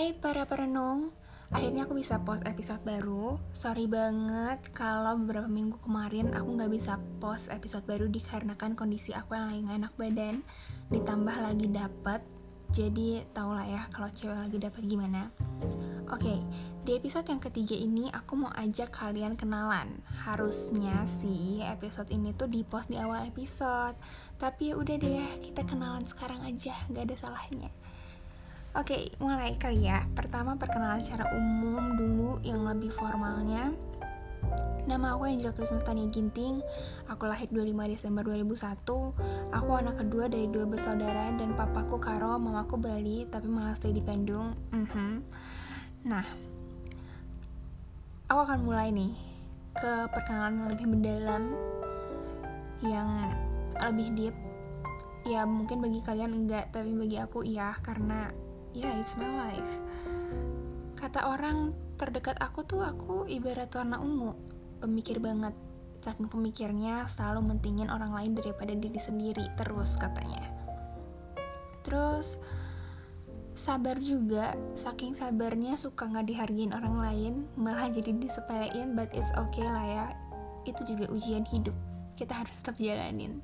Hai para perenung, akhirnya aku bisa post episode baru. Sorry banget kalau beberapa minggu kemarin aku nggak bisa post episode baru dikarenakan kondisi aku yang lagi gak enak badan, ditambah lagi dapet. Jadi tau lah ya kalau cewek lagi dapet gimana. Oke, di episode yang ketiga ini aku mau ajak kalian kenalan. Harusnya sih episode ini tuh di post di awal episode. Tapi ya udah deh, kita kenalan sekarang aja, gak ada salahnya. Oke, mulai kali ya. Pertama perkenalan secara umum dulu yang lebih formalnya. Nama aku Angel Christmas Ginting. Aku lahir 25 Desember 2001. Aku anak kedua dari dua bersaudara dan papaku Karo, mamaku Bali, tapi malah stay di Bandung. Mm -hmm. Nah, aku akan mulai nih ke perkenalan yang lebih mendalam, yang lebih deep. Ya mungkin bagi kalian enggak, tapi bagi aku iya karena yeah it's my life. Kata orang terdekat aku tuh aku ibarat warna ungu. Pemikir banget. Saking pemikirnya selalu mentingin orang lain daripada diri sendiri terus katanya. Terus sabar juga. Saking sabarnya suka nggak dihargain orang lain malah jadi disepelein but it's okay lah ya. Itu juga ujian hidup. Kita harus tetap jalanin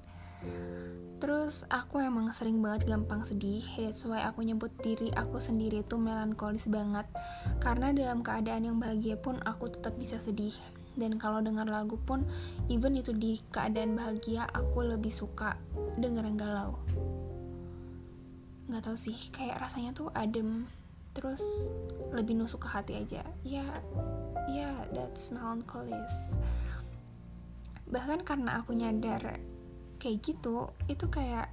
Terus aku emang sering banget gampang sedih, that's why aku nyebut diri aku sendiri itu melankolis banget. Karena dalam keadaan yang bahagia pun aku tetap bisa sedih. Dan kalau dengar lagu pun, even itu di keadaan bahagia, aku lebih suka denger galau. Gak tau sih, kayak rasanya tuh adem, terus lebih nusuk ke hati aja. Ya, ya, that's melancholis. Bahkan karena aku nyadar kayak gitu itu kayak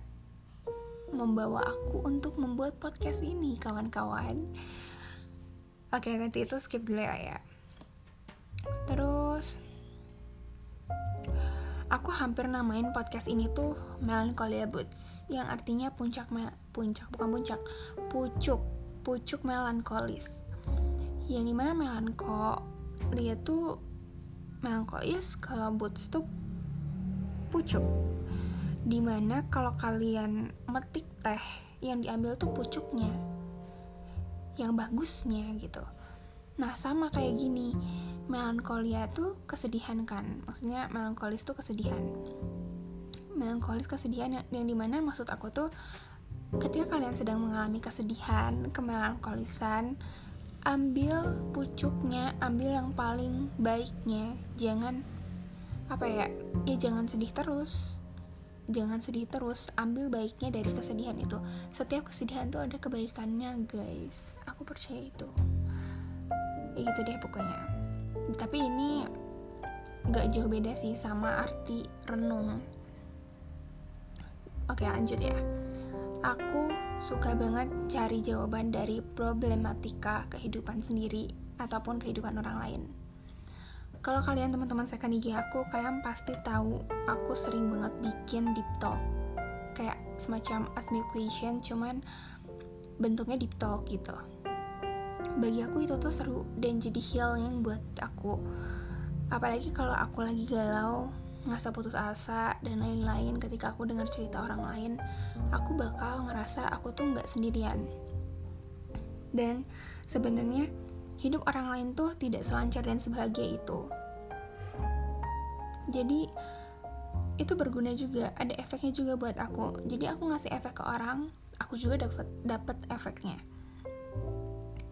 membawa aku untuk membuat podcast ini kawan-kawan. Oke nanti itu skip dulu ya terus aku hampir namain podcast ini tuh Melancholia Boots yang artinya puncak me puncak bukan puncak pucuk pucuk melankolis. Yang di mana melankolia tuh melankolis kalau boots tuh pucuk di mana kalau kalian metik teh yang diambil tuh pucuknya. Yang bagusnya gitu. Nah sama kayak gini. Melankolia tuh kesedihan kan? Maksudnya melankolis tuh kesedihan. Melankolis kesedihan yang, yang di mana maksud aku tuh ketika kalian sedang mengalami kesedihan kemelankolisan ambil pucuknya ambil yang paling baiknya. Jangan apa ya ya jangan sedih terus jangan sedih terus ambil baiknya dari kesedihan itu. Setiap kesedihan tuh ada kebaikannya guys. Aku percaya itu. Ya gitu deh pokoknya. Tapi ini gak jauh beda sih sama arti renung. Oke lanjut ya. Aku suka banget cari jawaban dari problematika kehidupan sendiri ataupun kehidupan orang lain kalau kalian teman-teman second IG aku, kalian pasti tahu aku sering banget bikin deep talk. Kayak semacam ask me question, cuman bentuknya deep talk gitu. Bagi aku itu tuh seru dan jadi healing buat aku. Apalagi kalau aku lagi galau, ngerasa putus asa dan lain-lain ketika aku dengar cerita orang lain, aku bakal ngerasa aku tuh nggak sendirian. Dan sebenarnya hidup orang lain tuh tidak selancar dan sebahagia itu. Jadi itu berguna juga, ada efeknya juga buat aku. Jadi aku ngasih efek ke orang, aku juga dapat dapat efeknya.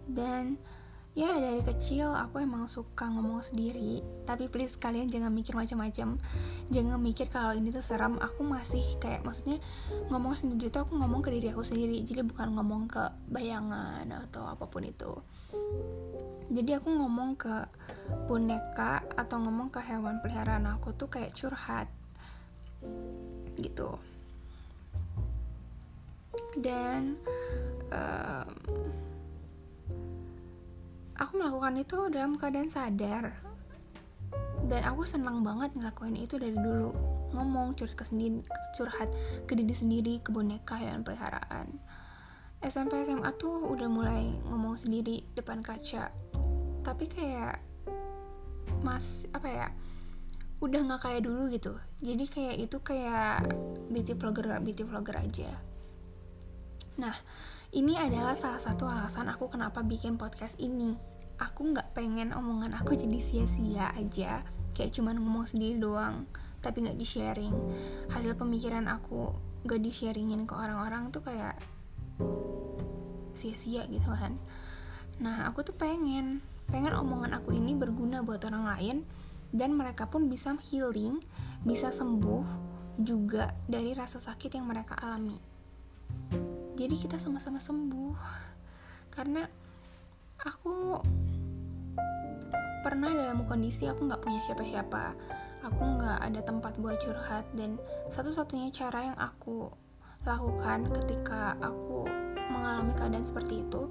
Dan ya dari kecil aku emang suka ngomong sendiri tapi please kalian jangan mikir macam-macam jangan mikir kalau ini tuh serem aku masih kayak maksudnya ngomong sendiri tuh aku ngomong ke diri aku sendiri jadi bukan ngomong ke bayangan atau apa pun itu jadi aku ngomong ke boneka atau ngomong ke hewan peliharaan aku tuh kayak curhat. Gitu. Dan um, aku melakukan itu dalam keadaan sadar. Dan aku senang banget ngelakuin itu dari dulu. Ngomong curhat ke sendiri curhat ke diri sendiri ke boneka yang peliharaan. SMP SMA tuh udah mulai ngomong sendiri depan kaca tapi kayak mas apa ya udah nggak kayak dulu gitu. Jadi kayak itu kayak beauty vlogger beauty vlogger aja. Nah ini adalah salah satu alasan aku kenapa bikin podcast ini. Aku nggak pengen omongan aku jadi sia-sia aja. Kayak cuman ngomong sendiri doang tapi nggak di sharing hasil pemikiran aku gak di sharingin ke orang-orang tuh kayak sia-sia gitu kan. Nah aku tuh pengen pengen omongan aku ini berguna buat orang lain dan mereka pun bisa healing bisa sembuh juga dari rasa sakit yang mereka alami. Jadi kita sama-sama sembuh. Karena aku pernah dalam kondisi aku nggak punya siapa-siapa. Aku nggak ada tempat buat curhat dan satu-satunya cara yang aku lakukan ketika aku mengalami keadaan seperti itu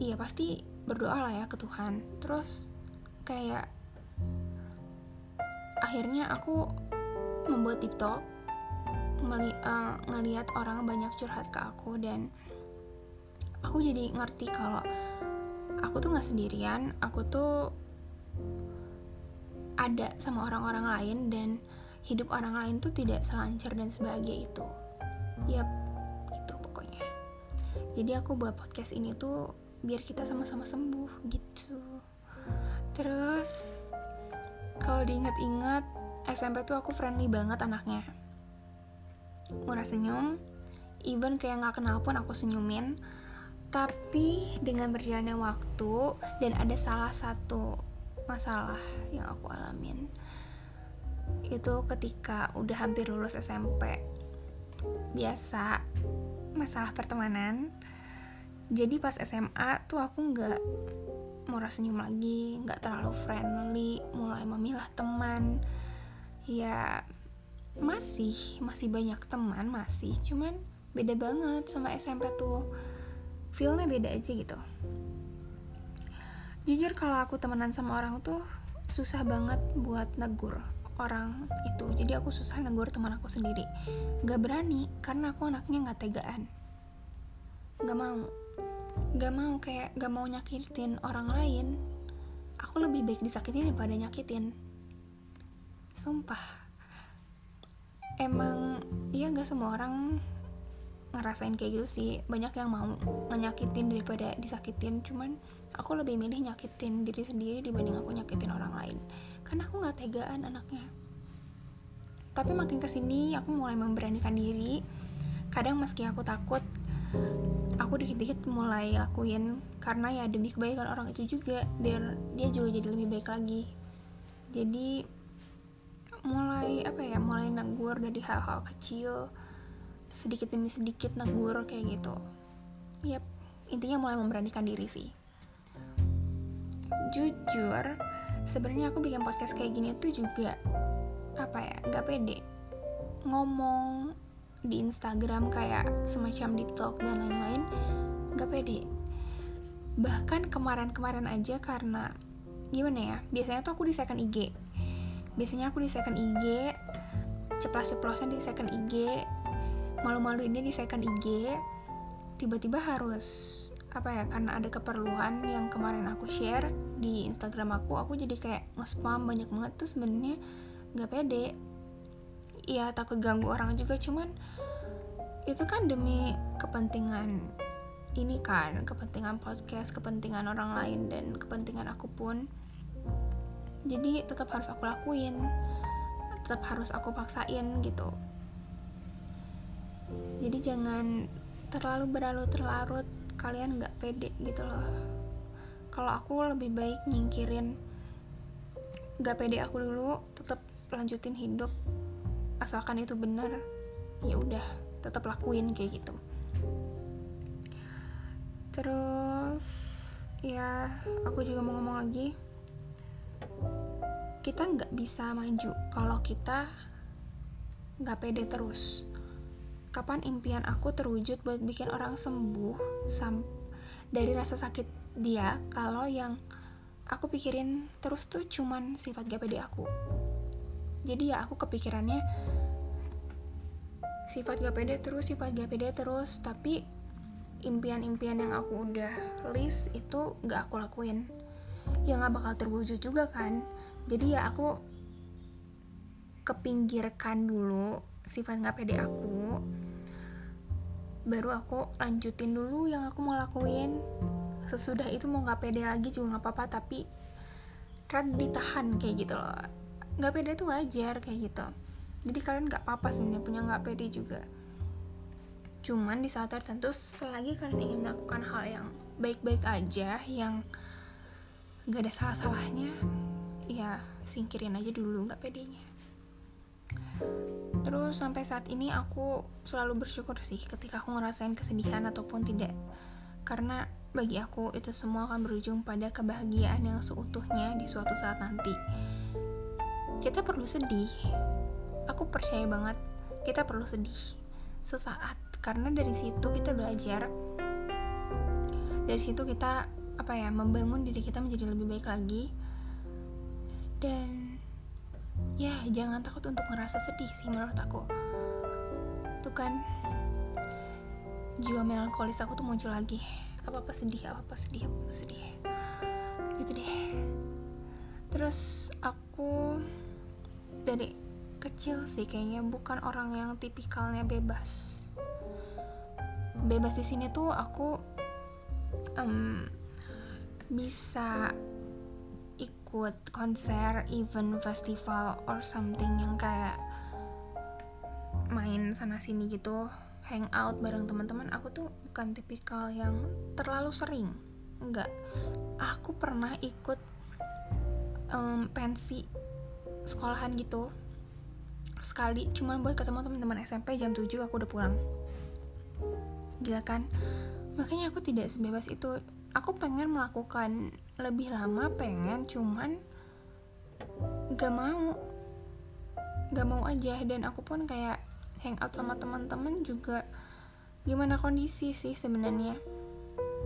iya pasti berdoa lah ya ke Tuhan. Terus kayak akhirnya aku membuat TikTok ngeli uh, ngelihat orang banyak curhat ke aku dan aku jadi ngerti kalau aku tuh nggak sendirian aku tuh ada sama orang-orang lain dan hidup orang lain tuh tidak selancar dan sebahagia itu. Yap itu pokoknya. Jadi aku buat podcast ini tuh biar kita sama-sama sembuh gitu. Terus kalau diingat-ingat SMP tuh aku friendly banget anaknya. Murah senyum even kayak nggak kenal pun aku senyumin. Tapi dengan berjalannya waktu dan ada salah satu masalah yang aku alamin itu ketika udah hampir lulus SMP biasa masalah pertemanan jadi pas SMA tuh aku nggak murah senyum lagi nggak terlalu friendly mulai memilah teman. Ya masih masih banyak teman masih. Cuman beda banget sama SMP tuh. Feelnya beda aja gitu. Jujur kalau aku temenan sama orang tuh susah banget buat negur orang itu. Jadi aku susah negur teman aku sendiri. Gak berani karena aku anaknya gak tegaan. Gak mau gak mau kayak gak mau nyakitin orang lain. Aku lebih baik disakitin daripada nyakitin. Sumpah. Emang iya nggak semua orang ngerasain kayak gitu sih. Banyak yang mau nyakitin daripada disakitin. Cuman aku lebih milih nyakitin diri sendiri dibanding aku nyakitin orang lain. Karena aku nggak tegaan anaknya. Tapi makin ke sini aku mulai memberanikan diri. Kadang meski aku takut aku dikit-dikit mulai lakuin karena ya demi kebaikan orang itu juga biar dia juga jadi lebih baik lagi. Jadi mulai apa ya mulai negur dari hal-hal kecil sedikit demi sedikit negur kayak gitu. Yap intinya mulai memberanikan diri sih. Jujur sebenarnya aku bikin podcast kayak gini tuh juga apa ya nggak pede. Ngomong di Instagram kayak semacam deep talk dan lain-lain nggak pede. Bahkan kemarin-kemarin aja karena gimana ya biasanya tuh aku di second IG biasanya aku di second IG ceplas-ceplosan di second IG malu-malu ini di second IG tiba-tiba harus apa ya karena ada keperluan yang kemarin aku share di Instagram aku aku jadi kayak nge-spam banyak banget tuh sebenarnya nggak pede ya takut ganggu orang juga. Cuman itu kan demi kepentingan ini kan kepentingan podcast kepentingan orang lain dan kepentingan aku pun. Jadi tetap harus aku lakuin. Tetap harus aku paksain gitu. Jadi jangan terlalu berlarut-larut. Kalian nggak pede gitu loh. Kalau aku lebih baik nyingkirin. Nggak pede aku dulu tetap lanjutin hidup asalkan itu benar ya udah tetap lakuin kayak gitu terus ya aku juga mau ngomong lagi kita nggak bisa maju kalau kita nggak pede terus. Kapan impian aku terwujud buat bikin orang sembuh sam dari rasa sakit dia kalau yang aku pikirin terus tuh cuman sifat gak pede aku. Jadi ya aku kepikirannya sifat gak pede terus, sifat gak pede terus, tapi impian-impian yang aku udah list itu gak aku lakuin. Ya gak bakal terwujud juga kan. Jadi ya aku kepinggirkan dulu sifat nggak pede aku. Baru aku lanjutin dulu yang aku mau lakuin. Sesudah itu mau nggak pede lagi juga nggak apa-apa tapi kan ditahan kayak gitu loh nggak pede tuh wajar kayak gitu. Jadi kalian nggak apa-apa sebenarnya punya nggak pede juga. Cuman di saat tertentu selagi kalian ingin melakukan hal yang baik-baik aja yang nggak ada salah-salahnya ya singkirin aja dulu nggak pedenya. Terus sampai saat ini aku selalu bersyukur sih ketika aku ngerasain kesedihan ataupun tidak. Karena bagi aku itu semua akan berujung pada kebahagiaan yang seutuhnya di suatu saat nanti kita perlu sedih. Aku percaya banget kita perlu sedih sesaat. Karena dari situ kita belajar. Dari situ kita apa ya membangun diri kita menjadi lebih baik lagi. Dan ya jangan takut untuk ngerasa sedih sih menurut aku. Tuh kan jiwa melankolis aku tuh muncul lagi. Apa apa sedih apa apa sedih apa apa sedih. Gitu deh. Terus aku dari kecil sih kayaknya bukan orang yang tipikalnya bebas bebas di sini tuh aku um, bisa ikut konser, event, festival, or something yang kayak main sana sini gitu, hangout bareng teman-teman, aku tuh bukan tipikal yang terlalu sering. Enggak. Aku pernah ikut um, pensi sekolahan gitu. Sekali cuman buat ketemu teman-teman SMP jam 7 aku udah pulang. Gila kan? Makanya aku tidak sebebas itu. Aku pengen melakukan lebih lama pengen cuman gak mau. Gak mau aja dan aku pun kayak hangout sama teman-teman juga gimana kondisi sih sebenarnya?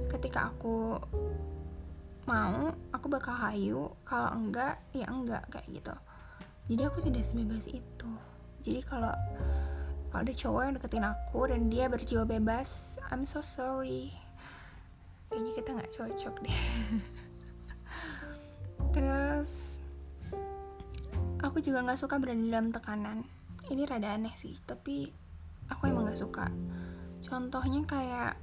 Ketika aku mau aku bakal hayu. Kalau enggak ya enggak kayak gitu jadi aku tidak sebebas itu. Jadi kalau kalau ada cowok yang deketin aku dan dia berjiwa bebas I'm so sorry. Kayaknya kita nggak cocok deh. Terus aku juga nggak suka berada dalam tekanan. Ini rada aneh sih tapi aku emang nggak suka. Contohnya kayak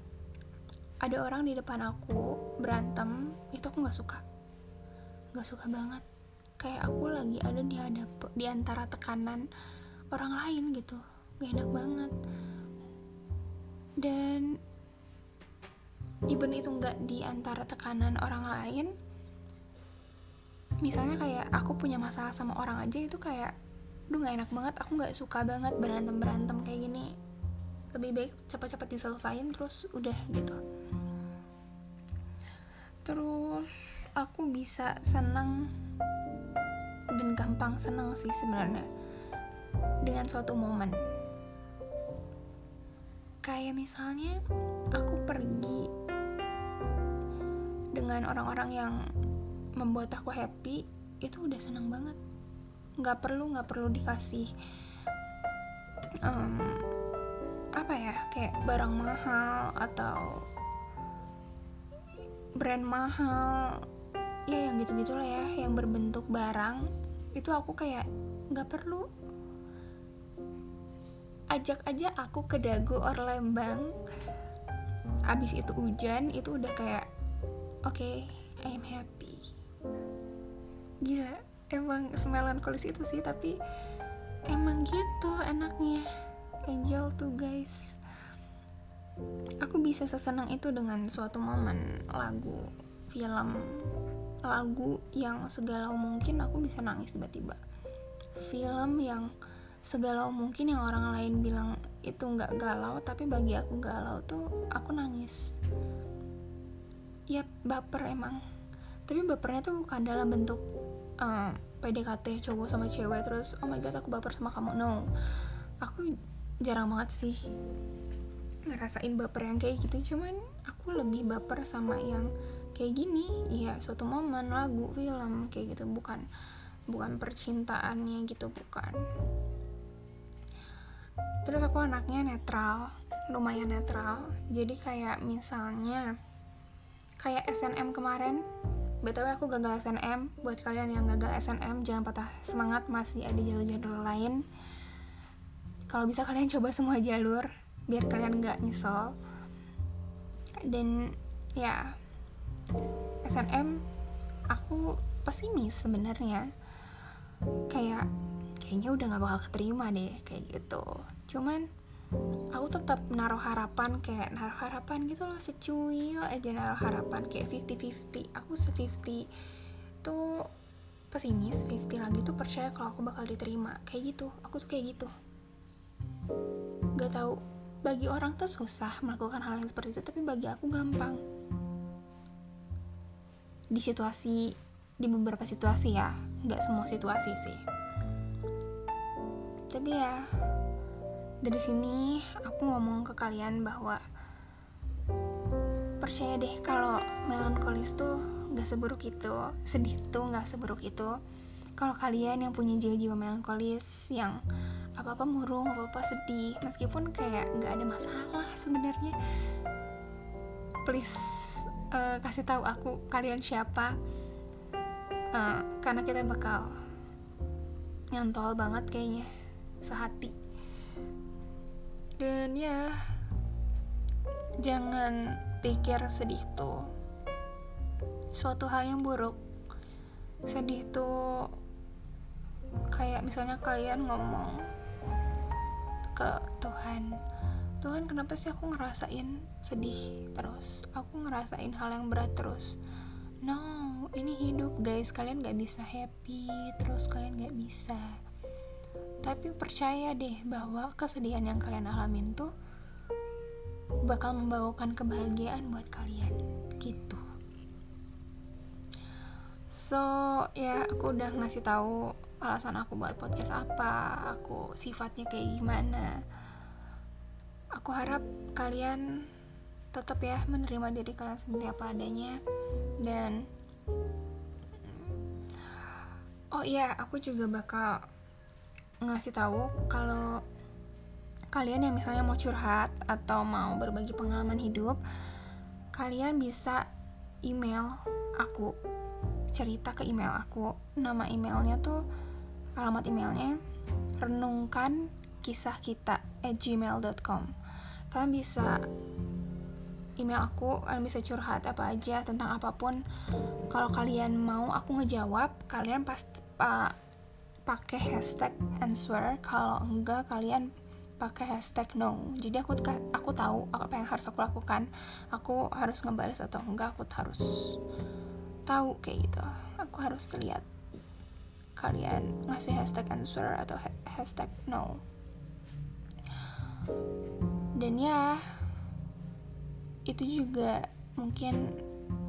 ada orang di depan aku berantem itu aku nggak suka. Nggak suka banget kayak aku lagi ada di hadap di antara tekanan orang lain gitu. Gak enak banget. Dan even itu nggak di antara tekanan orang lain misalnya kayak aku punya masalah sama orang aja itu kayak duh nggak enak banget aku nggak suka banget berantem berantem kayak gini. Lebih baik cepat-cepat diselesain terus udah gitu. Terus aku bisa senang dan gampang senang sih sebenarnya. Dengan suatu momen. Kayak misalnya aku pergi dengan orang-orang yang membuat aku happy itu udah seneng banget. Nggak perlu nggak perlu dikasih um, apa ya kayak barang mahal atau brand mahal. Ya yang gitu gitulah ya yang berbentuk barang itu aku kayak nggak perlu ajak aja aku ke Dago or Lembang. Abis itu hujan itu udah kayak oke okay, I am happy. Gila emang semelankolis itu sih tapi emang gitu enaknya. Angel tuh guys. Aku bisa sesenang itu dengan suatu momen lagu film lagu yang segala mungkin aku bisa nangis tiba-tiba. Film yang segala mungkin yang orang lain bilang itu nggak galau tapi bagi aku galau tuh aku nangis. Ya baper emang. Tapi bapernya tuh bukan dalam bentuk uh, eh, PDKT cowok sama cewek terus oh my god aku baper sama kamu. No. Aku jarang banget sih ngerasain baper yang kayak gitu cuman aku lebih baper sama yang kayak gini ya suatu momen lagu film kayak gitu. Bukan bukan percintaannya gitu bukan. Terus aku anaknya netral lumayan netral. Jadi kayak misalnya kayak SNM kemarin. Btw aku gagal SNM buat kalian yang gagal SNM jangan patah semangat masih ada jalur-jalur lain. Kalau bisa kalian coba semua jalur biar kalian nggak nyesel. Dan ya SNM aku pesimis sebenarnya. Kayak kayaknya udah nggak bakal keterima deh kayak gitu. Cuman aku tetap naruh harapan kayak naruh harapan gitu loh secuil aja naruh harapan. Kayak 50-50 aku se-50 tuh pesimis 50 lagi tuh percaya kalau aku bakal diterima. Kayak gitu aku tuh kayak gitu. Gak tahu bagi orang tuh susah melakukan hal yang seperti itu tapi bagi aku gampang di situasi di beberapa situasi ya. Nggak semua situasi sih. Tapi ya dari sini aku ngomong ke kalian bahwa percaya deh kalau melankolis tuh nggak seburuk itu sedih tuh nggak seburuk itu. Kalau kalian yang punya jiwa-jiwa melankolis yang apa-apa murung apa-apa sedih meskipun kayak nggak ada masalah sebenarnya please uh, kasih tahu aku kalian siapa. Uh, karena kita bakal nyantol banget kayaknya sehati. Dan ya jangan pikir sedih tuh. Suatu hal yang buruk sedih tuh kayak misalnya kalian ngomong ke Tuhan Tuhan kenapa sih aku ngerasain sedih terus? Aku ngerasain hal yang berat terus. No ini hidup guys. Kalian gak bisa happy terus kalian gak bisa. Tapi percaya deh bahwa kesedihan yang kalian alamin tuh bakal membawakan kebahagiaan buat kalian. Gitu. So ya aku udah ngasih tahu alasan aku buat podcast apa aku sifatnya kayak gimana aku harap kalian tetap ya menerima diri kalian sendiri apa adanya. Dan oh iya aku juga bakal ngasih tahu kalau kalian yang misalnya mau curhat atau mau berbagi pengalaman hidup kalian bisa email aku cerita ke email aku. Nama emailnya tuh alamat emailnya renungkan kisah kita at gmail.com kalian bisa email aku kalian bisa curhat apa aja tentang apa pun. Kalau kalian mau aku ngejawab kalian pasti pa, pakai hashtag answer kalau enggak kalian pakai hashtag no. Jadi aku aku tahu apa yang harus aku lakukan. Aku harus ngebalas atau enggak aku harus tahu kayak gitu. Aku harus lihat kalian ngasih hashtag answer atau hashtag no dan ya itu juga mungkin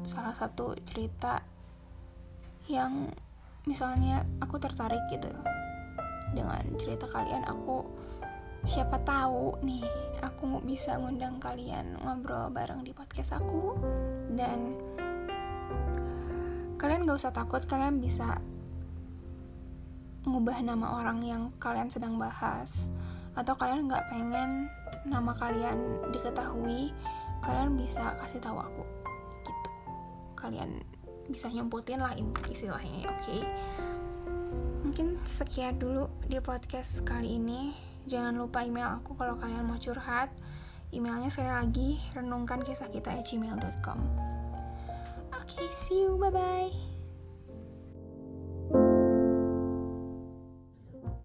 salah satu cerita yang misalnya aku tertarik gitu dengan cerita kalian aku siapa tahu nih aku bisa ngundang kalian ngobrol bareng di podcast aku. Dan kalian gak usah takut kalian bisa ngubah nama orang yang kalian sedang bahas atau kalian nggak pengen nama kalian diketahui kalian bisa kasih tahu aku. Gitu. Kalian bisa nyemputin lah istilahnya oke? Okay? mungkin sekian dulu di podcast kali ini. Jangan lupa email aku kalau kalian mau curhat. Emailnya sekali lagi renungkan kisah kita gmail.com oke okay, see you bye bye